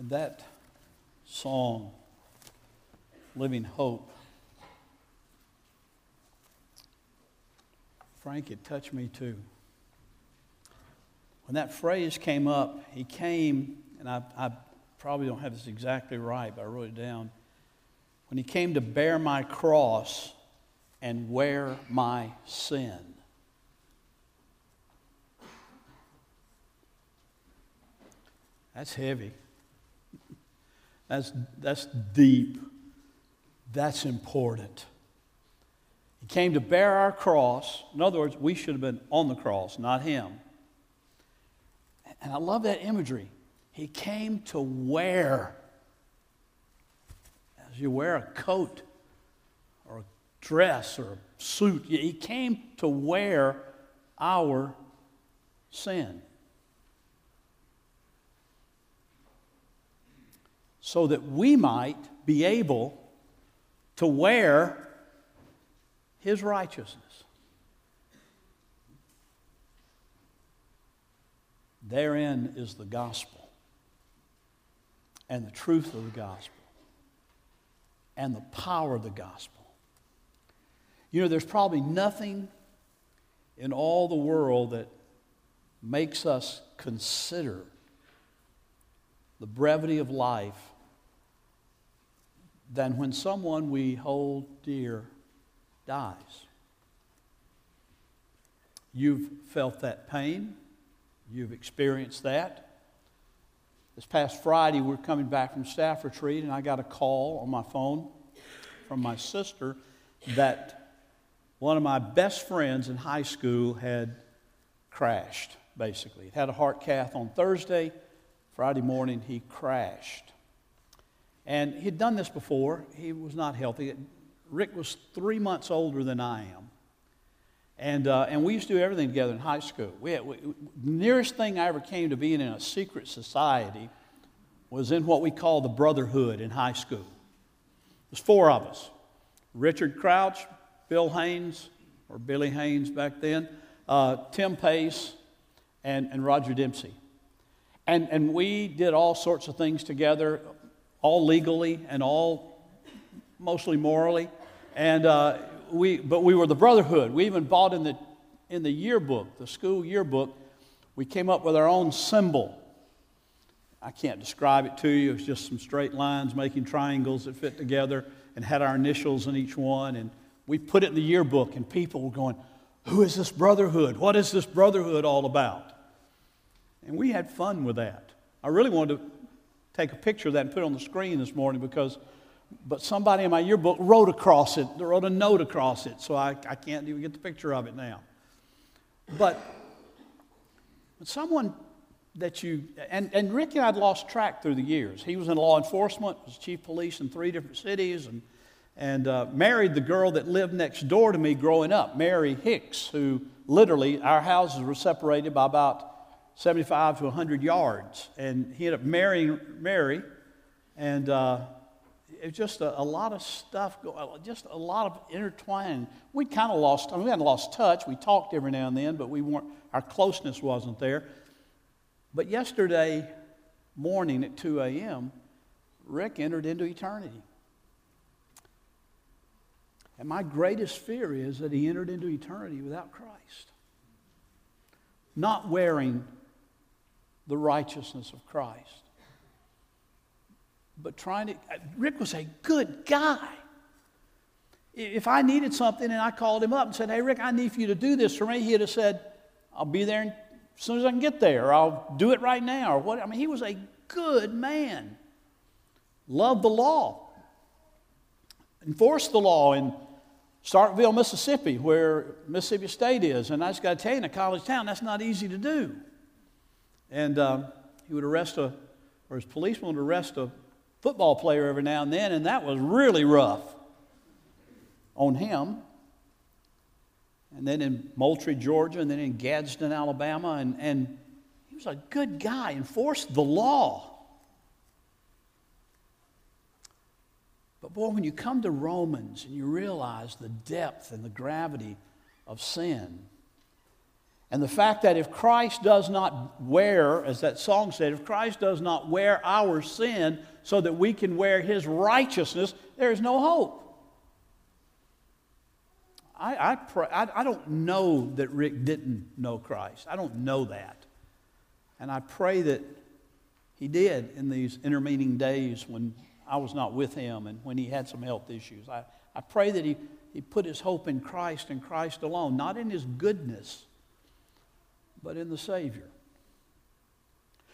when that song, Living Hope, Frank, it touched me too. When that phrase came up, he came, and I, I probably don't have this exactly right, but I wrote it down. When he came to bear my cross and wear my sin. That's heavy. That's, that's deep. That's important. He came to bear our cross. In other words, we should have been on the cross, not him. And I love that imagery. He came to wear, as you wear a coat or a dress or a suit, he came to wear our sin. So that we might be able to wear his righteousness. Therein is the gospel and the truth of the gospel and the power of the gospel. You know, there's probably nothing in all the world that makes us consider the brevity of life than when someone we hold dear dies. You've felt that pain, you've experienced that. This past Friday, we are coming back from staff retreat, and I got a call on my phone from my sister that one of my best friends in high school had crashed, basically. He had a heart cath on Thursday. Friday morning, he crashed. And he'd done this before. He was not healthy. Rick was three months older than I am. And, uh, and we used to do everything together in high school. We had, we, nearest thing I ever came to being in a secret society was in what we call the brotherhood in high school. There's four of us Richard Crouch, Bill Haynes, or Billy Haynes back then, uh, Tim Pace, and, and Roger Dempsey. And, and we did all sorts of things together all legally and all mostly morally. And uh, we, but we were the brotherhood. We even bought in the, in the yearbook, the school yearbook, we came up with our own symbol. I can't describe it to you. It's just some straight lines making triangles that fit together and had our initials in each one. And we put it in the yearbook, and people were going, Who is this brotherhood? What is this brotherhood all about? And we had fun with that. I really wanted to take a picture of that and put it on the screen this morning because but somebody in my yearbook wrote across it, wrote a note across it, so I, I can't even get the picture of it now. But someone that you, and, and Ricky and I had lost track through the years. He was in law enforcement, was chief police in three different cities, and, and uh, married the girl that lived next door to me growing up, Mary Hicks, who literally, our houses were separated by about 75 to 100 yards. And he ended up marrying Mary, and uh, it was just a, a, lot of stuff, go, just a lot of intertwined. We kind of lost, I mean, we hadn't lost touch. We talked every now and then, but we weren't, our closeness wasn't there. But yesterday morning at 2 a.m., Rick entered into eternity. And my greatest fear is that he entered into eternity without Christ. Not wearing the righteousness of Christ. But trying to, uh, Rick was a good guy. If I needed something and I called him up and said, Hey, Rick, I need for you to do this for me, he'd have said, I'll be there as soon as I can get there, or I'll do it right now, or what. I mean, he was a good man. Loved the law, enforced the law in Starkville, Mississippi, where Mississippi State is. And I just got to tell you, in a college town, that's not easy to do. And um, he would arrest a, or his policeman would arrest a football player every now and then, and that was really rough on him. And then in Moultrie, Georgia, and then in Gadsden, Alabama, and, and he was a good guy, enforced the law. But boy, when you come to Romans and you realize the depth and the gravity of sin, And the fact that if Christ does not wear, as that song said, if Christ does not wear our sin so that we can wear his righteousness, there is no hope. I, I, pray, I, I don't know that Rick didn't know Christ. I don't know that. And I pray that he did in these intervening days when I was not with him and when he had some health issues. I, I pray that he, he put his hope in Christ and Christ alone, not in his goodness, but in the Savior.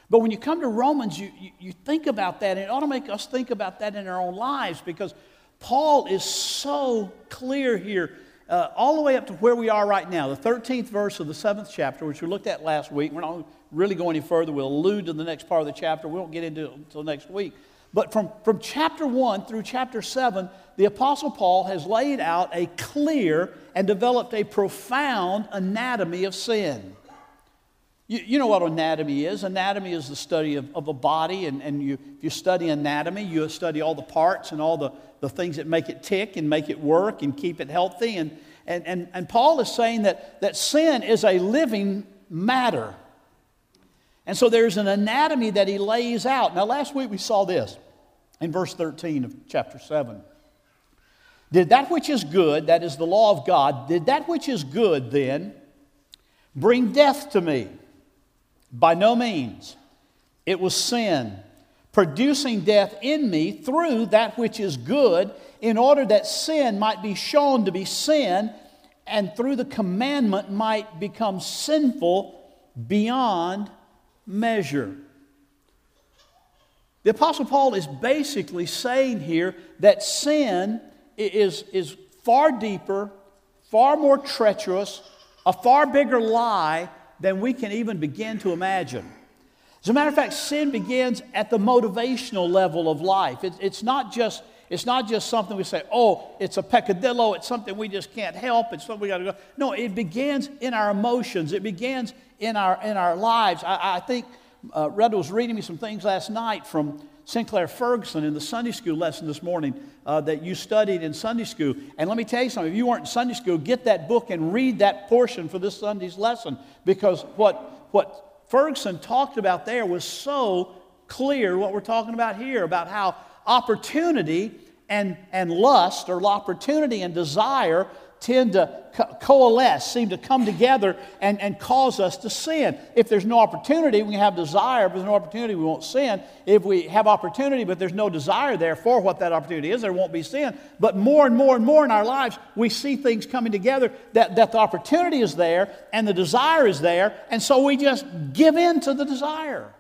But when you come to Romans, you, you, you, think about that, and it ought to make us think about that in our own lives because Paul is so clear here, uh, all the way up to where we are right now, the 13th verse of the seventh chapter, which we looked at last week. We're not really going any further. We'll allude to the next part of the chapter. We won't get into it until next week. But from, from chapter 1 through chapter 7, the Apostle Paul has laid out a clear and developed a profound anatomy of sin. You, you, know what anatomy is. Anatomy is the study of, of a body, and, and you, if you study anatomy, you study all the parts and all the, the things that make it tick and make it work and keep it healthy. And, and, and, and Paul is saying that, that sin is a living matter. And so there's an anatomy that he lays out. Now, last week we saw this in verse 13 of chapter 7. Did that which is good, that is the law of God, did that which is good then bring death to me? By no means. It was sin, producing death in me through that which is good, in order that sin might be shown to be sin, and through the commandment might become sinful beyond measure. The Apostle Paul is basically saying here that sin is, is far deeper, far more treacherous, a far bigger lie than we can even begin to imagine. As a matter of fact, sin begins at the motivational level of life. It, it's, not just, it's not just something we say, oh, it's a peccadillo, it's something we just can't help, it's something we got to go. No, it begins in our emotions, it begins in our, in our lives. I, I think uh, was reading me some things last night from Sinclair Ferguson in the Sunday school lesson this morning uh, that you studied in Sunday school. And let me tell you something if you weren't in Sunday school, get that book and read that portion for this Sunday's lesson because what, what Ferguson talked about there was so clear what we're talking about here about how opportunity and, and lust or opportunity and desire tend to co- coalesce, seem to come together and, and cause us to sin. If there's no opportunity, we have desire, but there's no opportunity, we won't sin. If we have opportunity, but there's no desire there for what that opportunity is, there won't be sin. But more and more and more in our lives, we see things coming together that, that the opportunity is there and the desire is there, and so we just give in to the desire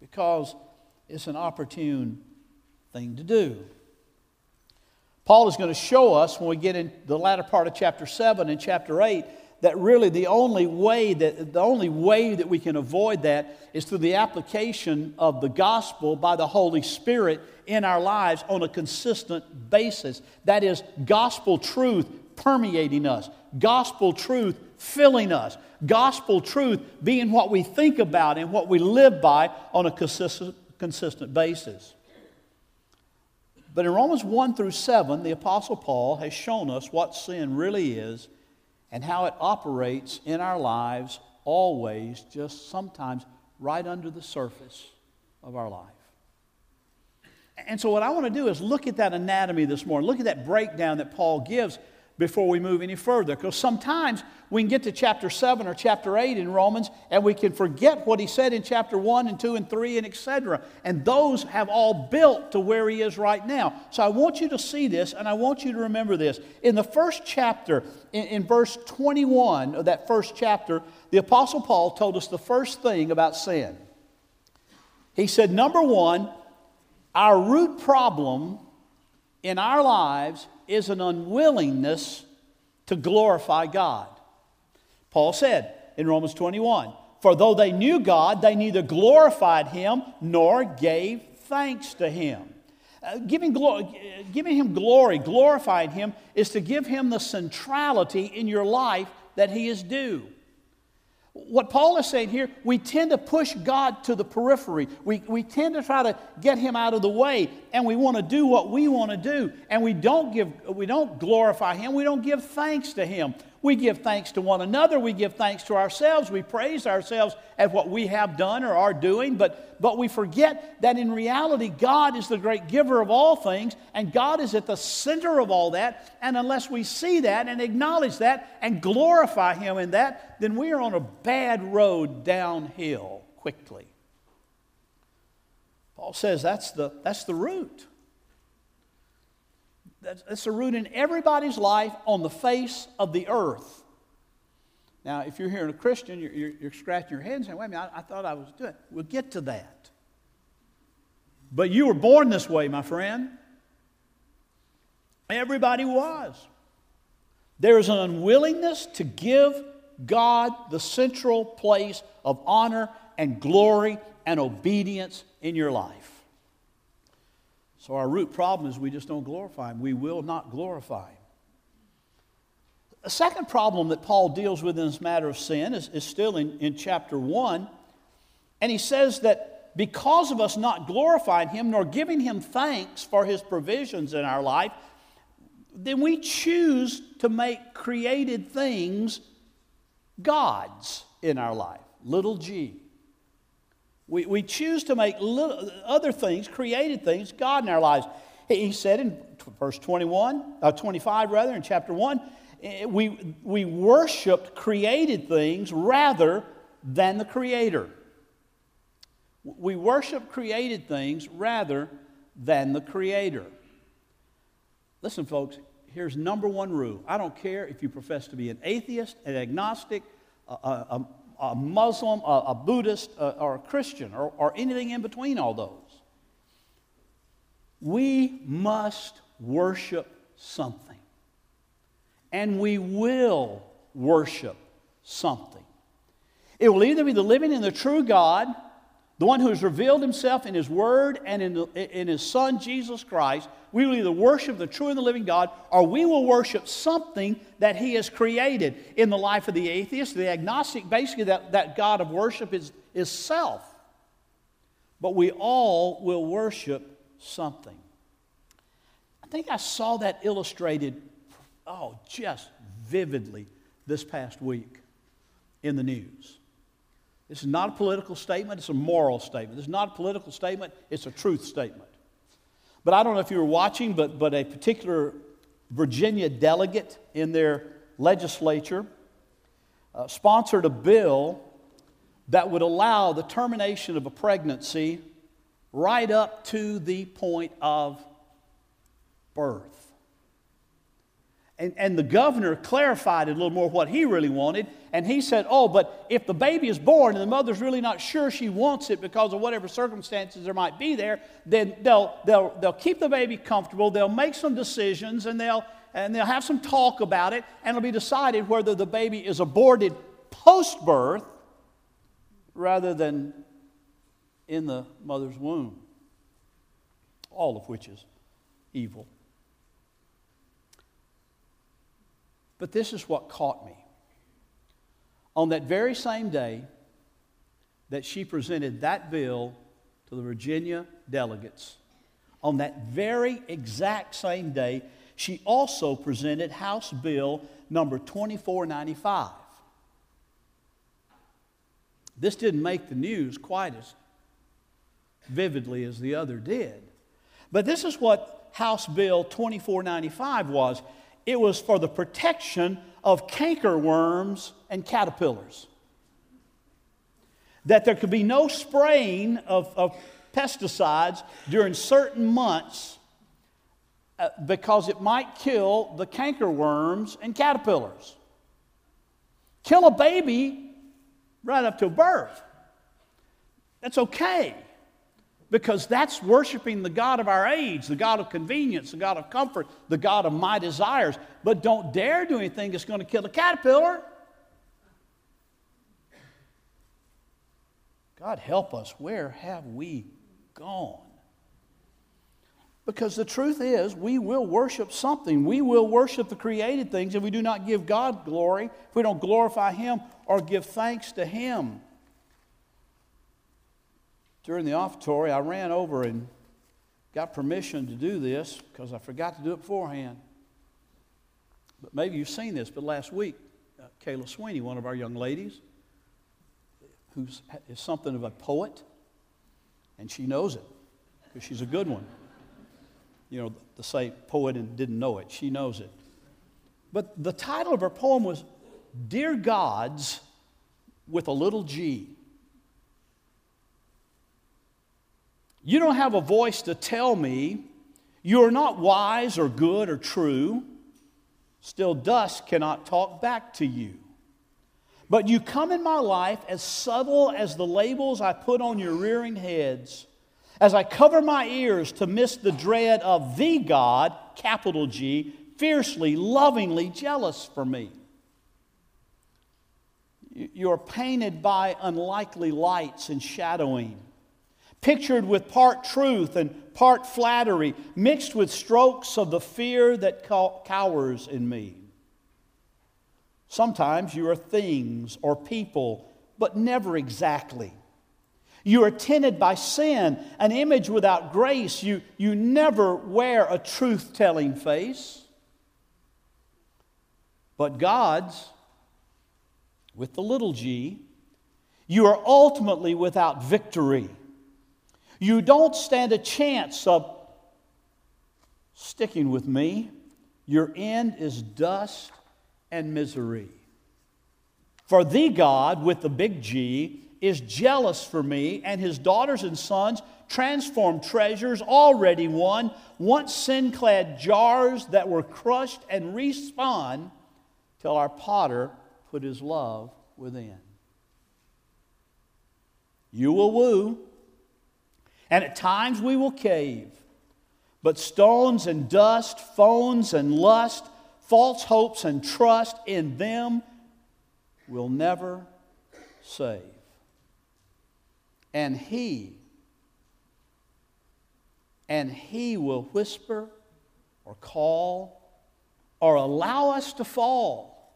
because it's an opportune thing to do. Paul is going to show us when we get in the latter part of chapter 7 and chapter 8 that really the only way that the only way that we can avoid that is through the application of the gospel by the Holy Spirit in our lives on a consistent basis. That is gospel truth permeating us, gospel truth filling us, gospel truth being what we think about and what we live by on a consistent, consistent basis. But in Romans 1 through 7, the Apostle Paul has shown us what sin really is and how it operates in our lives always, just sometimes right under the surface of our life. And so, what I want to do is look at that anatomy this morning, look at that breakdown that Paul gives before we move any further. Because sometimes we can get to chapter 7 or chapter 8 in Romans and we can forget what he said in chapter 1 and 2 and 3 and etc. And those have all built to where he is right now. So I want you to see this and I want you to remember this. In the first chapter, in, in verse 21 of that first chapter, the Apostle Paul told us the first thing about sin. He said, number one, our root problem in our lives is an unwillingness to glorify God. Paul said in Romans 21 For though they knew God, they neither glorified him nor gave thanks to him. Uh, giving, glo- giving him glory, glorifying him, is to give him the centrality in your life that he is due. What Paul is saying here, we tend to push God to the periphery. We, we tend to try to get him out of the way, and we want to do what we want to do. And we don't, give, we don't glorify him, we don't give thanks to him. We give thanks to one another. We give thanks to ourselves. We praise ourselves at what we have done or are doing, but, but we forget that in reality, God is the great giver of all things, and God is at the center of all that. And unless we see that and acknowledge that and glorify Him in that, then we are on a bad road downhill quickly. Paul says that's the, that's the root. That's, the root in everybody's life on the face of the earth. Now, if you're hearing a Christian, you're, you're, you're scratching your head and saying, wait a minute, I, I thought I was doing. We'll get to that. But you were born this way, my friend. Everybody was. There is an unwillingness to give God the central place of honor and glory and obedience in your life. So our root problem is we just don't glorify Him. We will not glorify Him. A second problem that Paul deals with in this matter of sin is, is still in, in chapter 1. And he says that because of us not glorifying Him nor giving Him thanks for His provisions in our life, then we choose to make created things gods in our life, little g. We, we choose to make little, other things, created things, God in our lives. He said in verse 21, uh, 25 rather, in chapter 1, eh, we, we worshiped created things rather than the Creator. We worship created things rather than the Creator. Listen, folks, here's number one rule. I don't care if you profess to be an atheist, an agnostic, a, a, a Muslim, a, a Buddhist, a, or a Christian, or, or anything in between all those. We must worship something. And we will worship something. It will either be the living and the true God the one who has revealed himself in his word and in, in his son Jesus Christ, we will either worship the true and the living God or we will worship something that he has created. In the life of the atheist, the agnostic, basically, that, that God of worship is, is self. But we all will worship something. I think I saw that illustrated, oh, just vividly this past week in the news. This is not a political statement, it's a moral statement. This is not a political statement, it's a truth statement. But I don't know if you were watching, but, but a particular Virginia delegate in their legislature uh, sponsored a bill that would allow the termination of a pregnancy right up to the point of birth. And, and the governor clarified a little more what he really wanted. And he said, Oh, but if the baby is born and the mother's really not sure she wants it because of whatever circumstances there might be there, then they'll, they'll, they'll keep the baby comfortable, they'll make some decisions, and they'll, and they'll have some talk about it, and it'll be decided whether the baby is aborted post birth rather than in the mother's womb, all of which is evil. But this is what caught me. On that very same day that she presented that bill to the Virginia delegates, on that very exact same day, she also presented House Bill number 2495. This didn't make the news quite as vividly as the other did. But this is what House Bill 2495 was it was for the protection of cankerworms and caterpillars. That there could be no spraying of, of pesticides during certain months uh, because it might kill the cankerworms and caterpillars. Kill a baby right up to birth. That's okay because that's worshiping the God of our age, the God of convenience, the God of comfort, the God of my desires. But don't dare do anything that's going to kill a caterpillar. God help us, where have we gone? Because the truth is, we will worship something. We will worship the created things if we do not give God glory, if we don't glorify Him or give thanks to Him during the offertory, I ran over and got permission to do this because I forgot to do it beforehand. But maybe you've seen this, but last week uh, Kayla Sweeney, one of our young ladies, who is something of a poet, and she knows it because she's a good one. You know, to say poet and didn't know it, she knows it. But the title of her poem was Dear Gods with a little g. You don't have a voice to tell me you are not wise or good or true. Still, dust cannot talk back to you. But you come in my life as subtle as the labels I put on your rearing heads, as I cover my ears to miss the dread of the God, capital G, fiercely, lovingly jealous for me. You're painted by unlikely lights and shadowing, pictured with part truth and part flattery, mixed with strokes of the fear that cowers in me. Sometimes you are things or people, but never exactly. You are tinted by sin, an image without grace. You, you never wear a truth telling face. But God's, with the little g, you are ultimately without victory. You don't stand a chance of sticking with me. Your end is dust and misery. For the God, with the big G, is jealous for me, and his daughters and sons transform treasures already won, once sin clad jars that were crushed and respun till our potter put his love within. You will woo, and at times we will cave, but stones and dust, phones and lust, false hopes and trust in them will never save. And He, and He will whisper or call or allow us to fall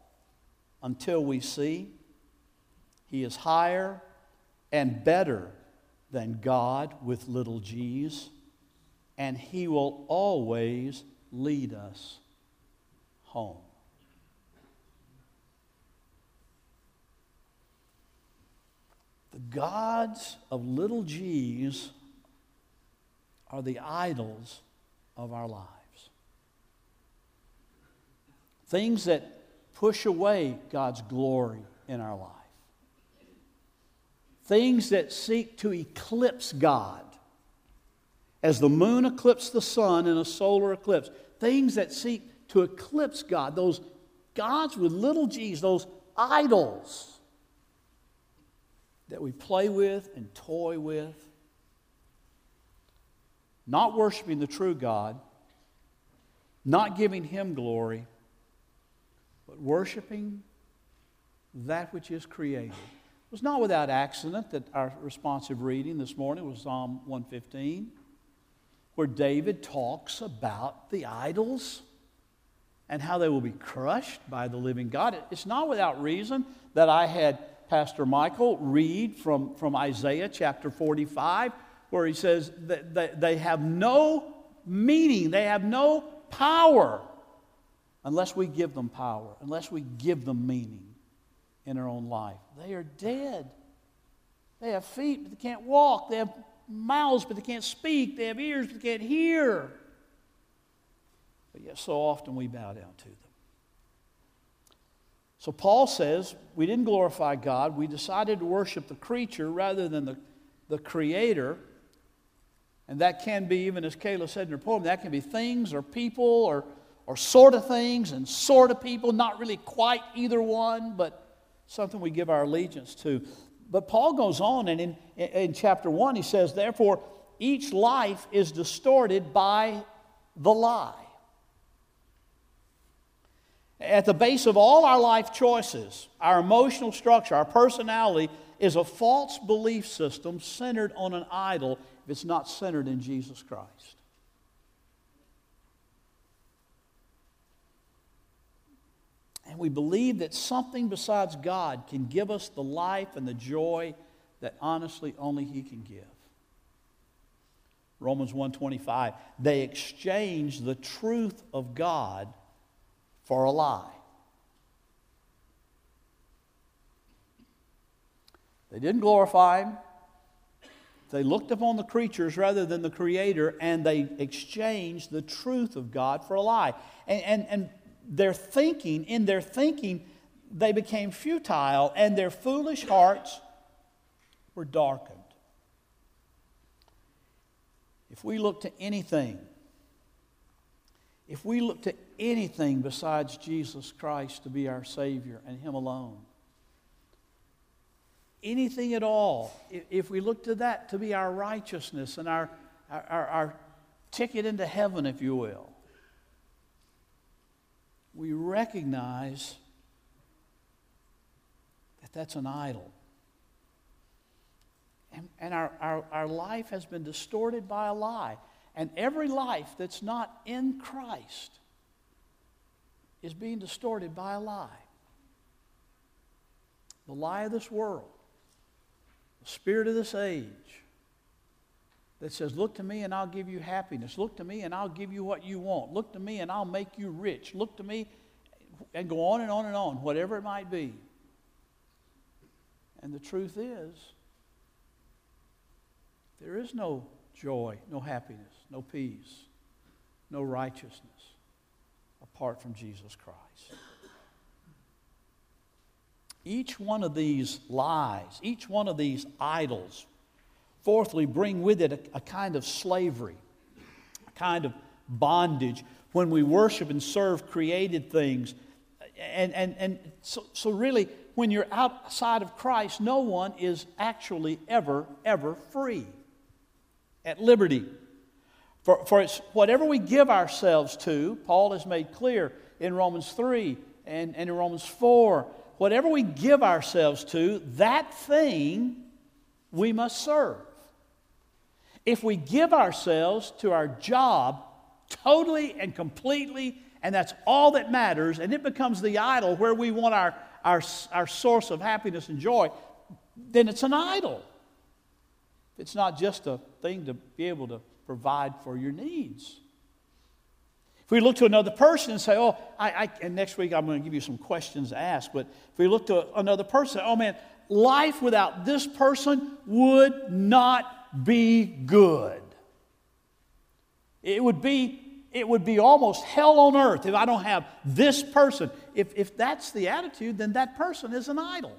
until we see He is higher and better than God with little g's, and He will always lead us home. The gods of little g's are the idols of our lives. Things that push away God's glory in our life. Things that seek to eclipse God. As the moon eclipses the sun in a solar eclipse. Things that seek to eclipse God, those gods with little g's, those idols that we play with and toy with. Not worshiping the true God, not giving Him glory, but worshiping that which is created. It was not without accident that our responsive reading this morning was Psalm 115, where David talks about the idols and how they will be crushed by the living God. It's not without reason that I had Pastor Michael read from, from Isaiah chapter 45, where he says that they have no meaning, they have no power unless we give them power, unless we give them meaning in our own life. They are dead. They have feet, but they can't walk. They have mouths, but they can't speak. They have ears, but they can't hear. But yet, so often we bow down to them. So, Paul says we didn't glorify God. We decided to worship the creature rather than the, the creator. And that can be, even as Kayla said in her poem, that can be things or people or, or sort of things and sort of people, not really quite either one, but something we give our allegiance to. But Paul goes on, and in, in chapter 1, he says, Therefore, each life is distorted by the lie. At the base of all our life choices, our emotional structure, our personality is a false belief system centered on an idol if it's not centered in Jesus Christ. and we believe that something besides God can give us the life and the joy that honestly only He can give. Romans 1:25 they exchanged the truth of God for a lie. They didn't glorify him. They looked upon the creatures rather than the creator and they exchanged the truth of God for a lie. And and, and their thinking, in their thinking, they became futile, and their foolish hearts were darkened. If we look to anything, if we look to anything besides Jesus Christ to be our Savior and Him alone, anything at all, if we look to that to be our righteousness and our, our, our ticket into heaven, if you will, we recognize that that's an idol. And, and our, our, our life has been distorted by a lie. And every life that's not in Christ is being distorted by a lie. The lie of this world, the spirit of this age that says, Look to me and I'll give you happiness. Look to me and I'll give you what you want. Look to me and I'll make you rich. Look to me and go on and on and on, whatever it might be. And the truth is, there is no joy, no happiness, no peace, no righteousness apart from Jesus Christ. Each one of these lies, each one of these idols, fourthly, bring with it a, a kind of slavery, a kind of bondage when we worship and serve created things. And, and, and so, so, really, when you're outside of Christ, no one is actually ever, ever free at liberty. For, for it's whatever we give ourselves to, Paul has made clear in Romans 3 and, and in Romans 4, whatever we give ourselves to, that thing we must serve. If we give ourselves to our job totally and completely, and that's all that matters, and it becomes the idol where we want our, our, our source of happiness and joy, then it's an idol. It's not just a thing to be able to provide for your needs. If we look to another person and say, oh, I, I, and next week I'm going to give you some questions to ask, but if we look to another person, oh man, life without this person would not be good. It would be, it would be almost hell on earth if I don't have this person. If, if that's the attitude, then that person is an idol.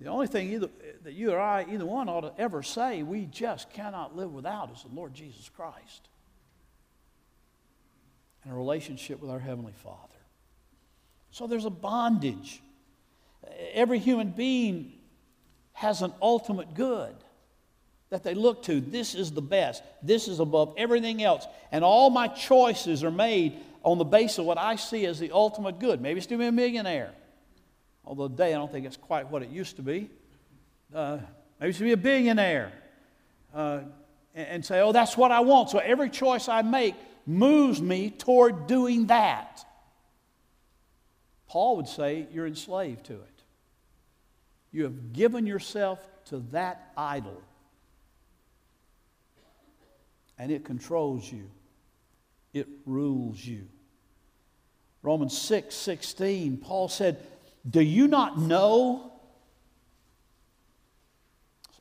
The only thing either, that you or I, either one, ought to ever say we just cannot live without is the Lord Jesus Christ and a relationship with our Heavenly Father. So there's a bondage. Every human being has an ultimate good that they look to. This is the best. This is above everything else. And all my choices are made on the basis of what I see as the ultimate good. Maybe it's to be a millionaire. Although today I don't think it's quite what it used to be. Uh, maybe to be a billionaire. Uh, and, and say, oh, that's what I want. So every choice I make moves me toward doing that. Paul would say you're enslaved to it. You have given yourself to that idol, and it controls you, it rules you. Romans 6 16, Paul said, do you not know?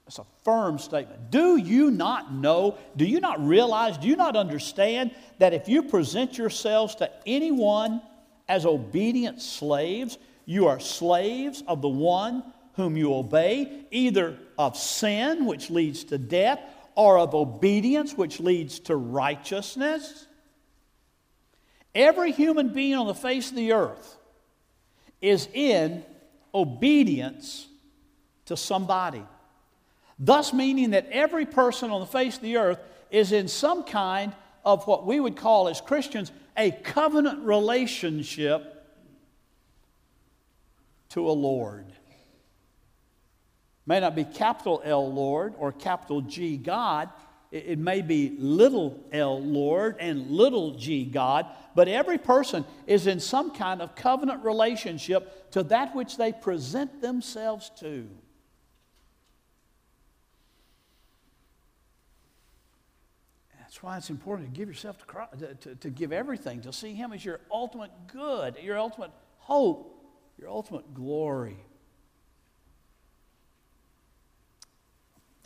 It's a firm statement. Do you not know? Do you not realize? Do you not understand that if you present yourselves to anyone as obedient slaves, you are slaves of the one whom you obey, either of sin, which leads to death, or of obedience, which leads to righteousness? Every human being on the face of the earth is in obedience to somebody. Thus, meaning that every person on the face of the earth is in some kind of what we would call as Christians a covenant relationship to a Lord. May not be capital L Lord or capital G God, it may be little l Lord and little g God, but every person is in some kind of covenant relationship to that which they present themselves to. That's why it's important to give yourself to Christ, to, to, give everything, to see Him as your ultimate good, your ultimate hope, your ultimate glory.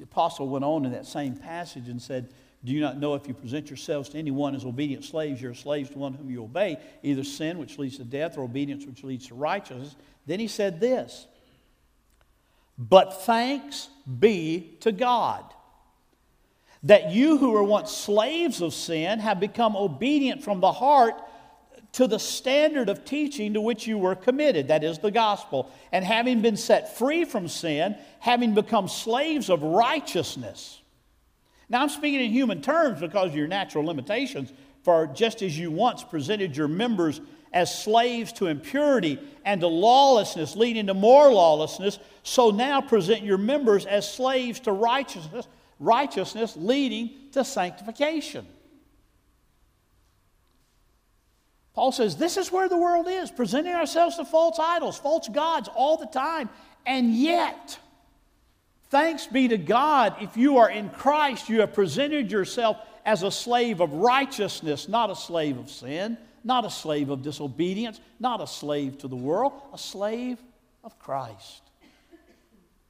The apostle went on in that same passage and said, Do you not know if you present yourselves to anyone as obedient slaves, you're slaves to one whom you obey, either sin, which leads to death, or obedience, which leads to righteousness? Then he said this But thanks be to God that you who were once slaves of sin have become obedient from the heart to the standard of teaching to which you were committed, that is the gospel. And having been set free from sin, having become slaves of righteousness. Now, I'm speaking in human terms because of your natural limitations, for just as you once presented your members as slaves to impurity and to lawlessness, leading to more lawlessness, so now present your members as slaves to righteousness righteousness leading to sanctification. Paul says this is where the world is, presenting ourselves to false idols, false gods all the time. And yet, thanks be to God, if you are in Christ, you have presented yourself as a slave of righteousness, not a slave of sin, not a slave of disobedience, not a slave to the world, a slave of Christ.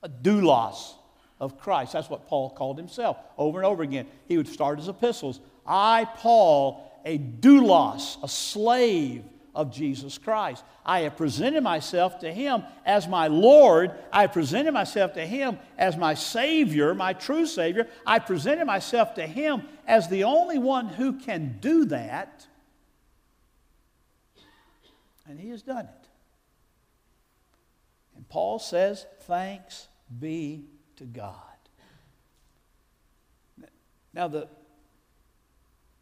A doulos, of Christ. That's what Paul called himself over and over again. He would start his epistles I, Paul, a doulos, a slave of Jesus Christ. I have presented myself to him as my Lord. I have presented myself to him as my Savior, my true Savior. I presented myself to him as the only one who can do that. And he has done it. And Paul says, Thanks be to God. Now, the,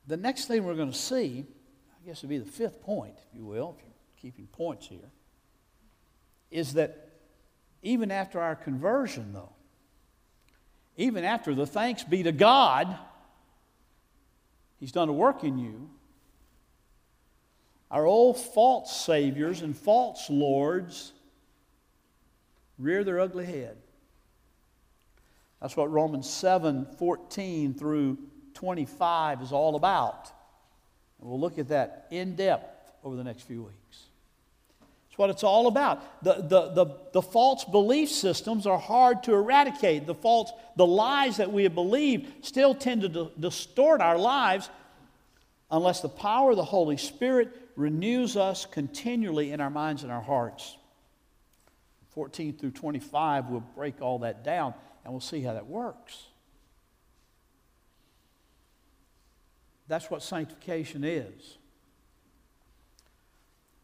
the next thing we're going to see, I guess would be the fifth point, if you will, if you're keeping points here, is that even after our conversion, though, even after the thanks be to God, He's done a work in you. Our old false saviors and false lords rear their ugly head. That's what Romans 7 14 through 25 is all about. And we'll look at that in depth over the next few weeks. It's what it's all about. The, the, the, the false belief systems are hard to eradicate. The false, the lies that we have believed still tend to distort our lives unless the power of the Holy Spirit renews us continually in our minds and our hearts. 14 through 25 will break all that down and we'll see how that works. That's what sanctification is.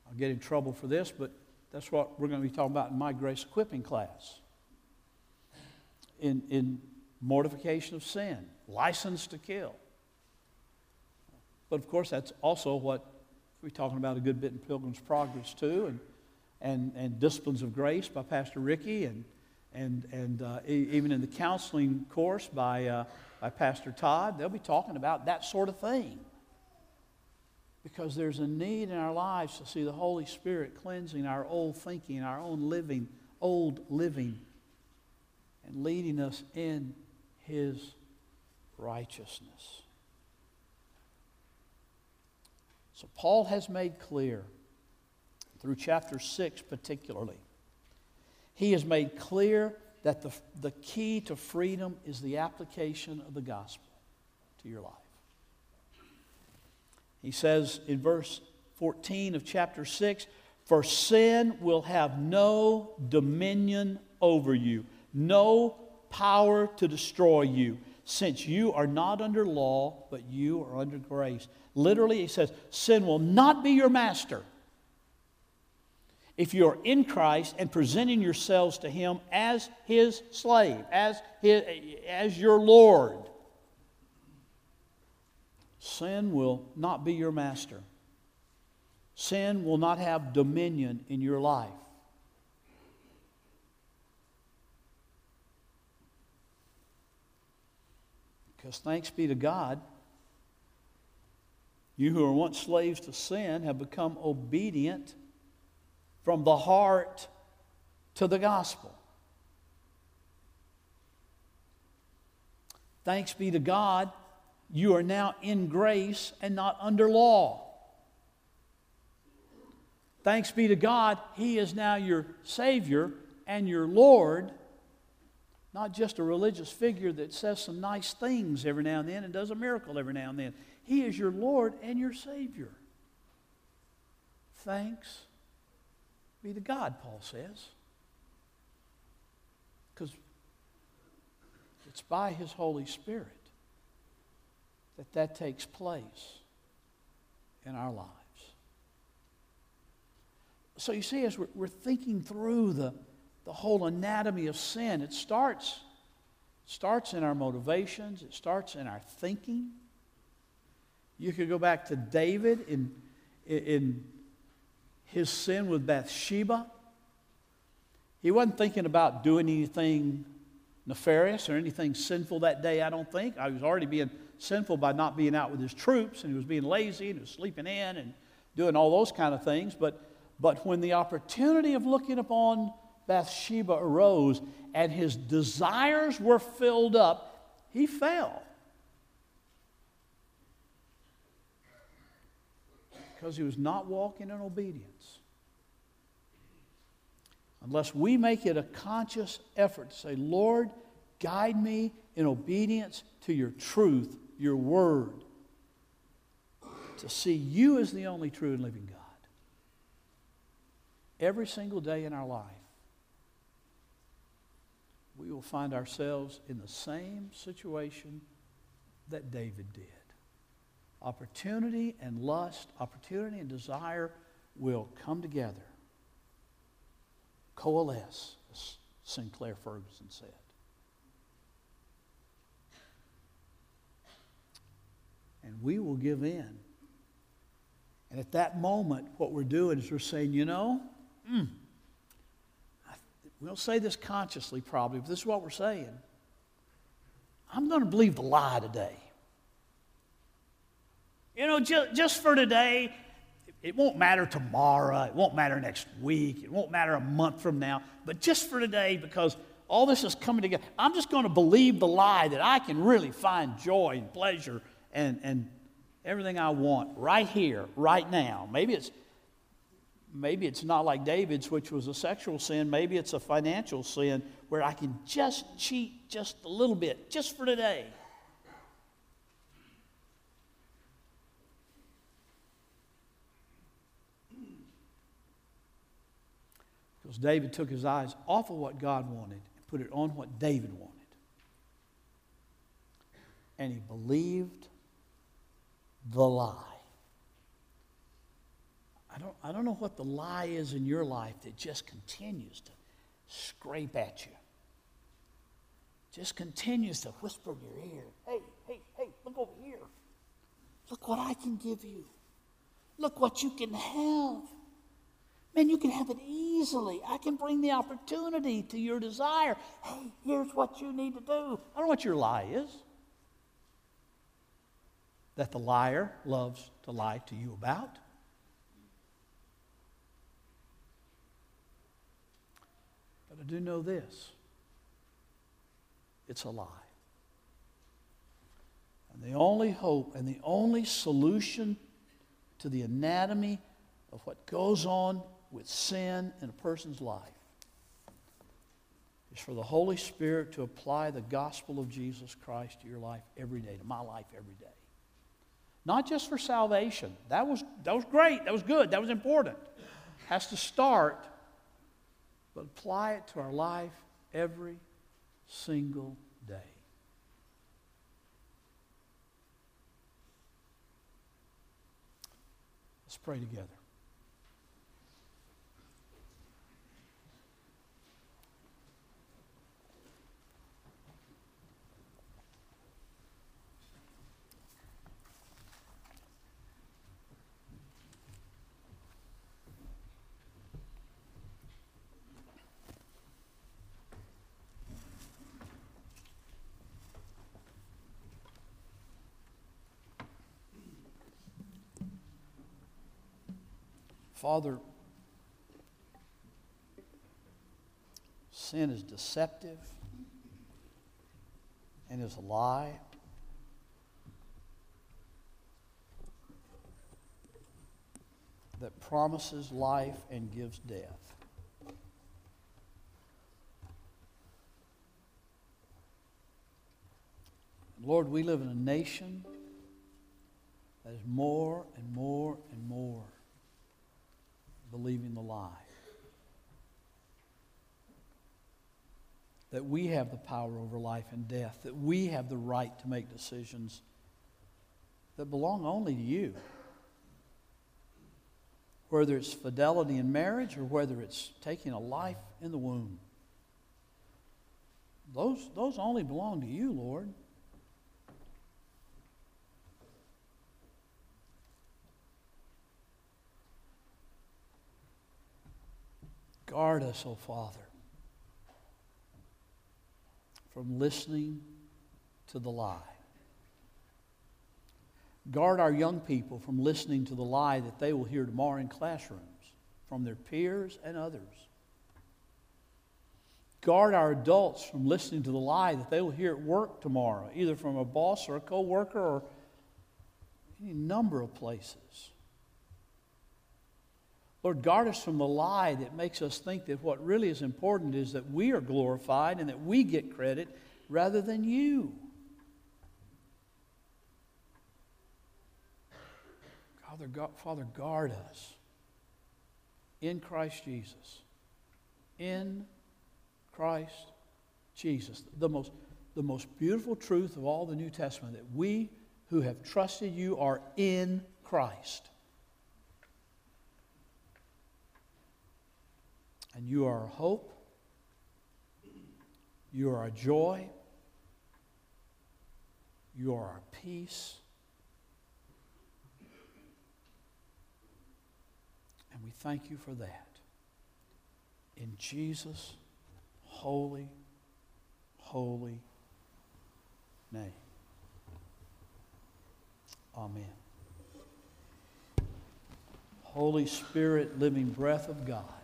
I'll get in trouble for this, but that's what we're going to be talking about in my grace equipping class. In, in mortification of sin, license to kill. But of course, that's also what we're talking about a good bit in Pilgrim's Progress, too, and, and, and Disciplines of Grace by Pastor Ricky, and and, and uh, even in the counseling course by, uh, by Pastor Todd, they'll be talking about that sort of thing. Because there's a need in our lives to see the Holy Spirit cleansing our old thinking, our own living, old living, and leading us in His righteousness. So, Paul has made clear through chapter 6 particularly he has made clear that the, the key to freedom is the application of the gospel to your life. He says in verse 14 of chapter 6 For sin will have no dominion over you, no power to destroy you, since you are not under law, but you are under grace. Literally, he says, Sin will not be your master if you're in Christ and presenting yourselves to Him as His slave, as, his, as your Lord, sin will not be your master. Sin will not have dominion in your life. Because thanks be to God, you who were once slaves to sin have become obedient from the heart to the gospel. Thanks be to God, you are now in grace and not under law. thanks be to God, He is now your Savior and your Lord, not just a religious figure that says some nice things every now and then and does a miracle every now and then. He is your Lord and your Savior. Thanks be to God, Paul says. Because it's by His Holy Spirit that that takes place in our lives. So you see, as we're, we're thinking through the, the whole anatomy of sin, it starts, starts in our motivations, it starts in our thinking. You could go back to David in, in his sin with Bathsheba. He wasn't thinking about doing anything nefarious or anything sinful that day, I don't think. I was already being sinful by not being out with his troops, and he was being lazy, and he was sleeping in, and doing all those kind of things. But, but when the opportunity of looking upon Bathsheba arose and his desires were filled up, he fell. Because he was not walking in obedience. Unless we make it a conscious effort to say, Lord, guide me in obedience to your truth your word, to see you as the only true and living God. Every single day in our life, we will find ourselves in the same situation that David did. Opportunity and lust, opportunity and desire will come together, coalesce, as Sinclair Ferguson said. and we will give in. And at that moment, what we're doing is we're saying, you know, mm, we don't say this consciously probably, but this is what we're saying. I'm going to believe the lie today. You know, just, just for today, it won't matter tomorrow, it won't matter next week, it won't matter a month from now, but just for today, because all this is coming together, I'm just going to believe the lie that I can really find joy and pleasure and, and everything I want right here, right now. Maybe it's maybe it's not like David's, which was a sexual sin. Maybe it's a financial sin where I can just cheat just a little bit, just for today. Because David took his eyes off of what God wanted and put it on what David wanted. And he believed the lie. I don't, I don't know what the lie is in your life that just continues to scrape at you. Just continues to whisper in your ear, hey, hey, hey, look over here. Look what I can give you. Look what you can have. Man, you can have it easily. I can bring the opportunity to your desire. Hey, here's what you need to do. I don't know what your lie is that the liar loves to lie to you about. But I do know this it's a lie. And the only hope and the only solution to the anatomy of what goes on with sin in a person's life is for the Holy Spirit to apply the gospel of Jesus Christ to your life every day, to my life every day. Not just for salvation. That was, that was great. That was good. That was important. Has to start, but apply it to our life every single day. Let's pray together. Father, sin is deceptive and is a lie. that promises life and gives death. Lord, we live in a nation that is more and more and more believing the lie. That we have the power over life and death, that we have the right to make decisions that belong only to you. Whether it's fidelity in marriage or whether it's taking a life in the womb. Those, those only belong to you, Lord. Guard us, O oh Father, from listening to the lie. Guard our young people from listening to the lie that they will hear tomorrow in classrooms from their peers and others. Guard our adults from listening to the lie that they will hear at work tomorrow, either from a boss or a coworker or any number of places. Lord, guard us from the lie that makes us think that what really is important is that we are glorified and that we get credit rather than you. Father, God, Father, guard us in Christ Jesus. In Christ Jesus. The most, the most beautiful truth of all the New Testament that we who have trusted you are in Christ. And you are our hope. You are our joy. You are our peace. And we thank you for that. In Jesus' holy, holy name. Amen. Holy Spirit, living breath of God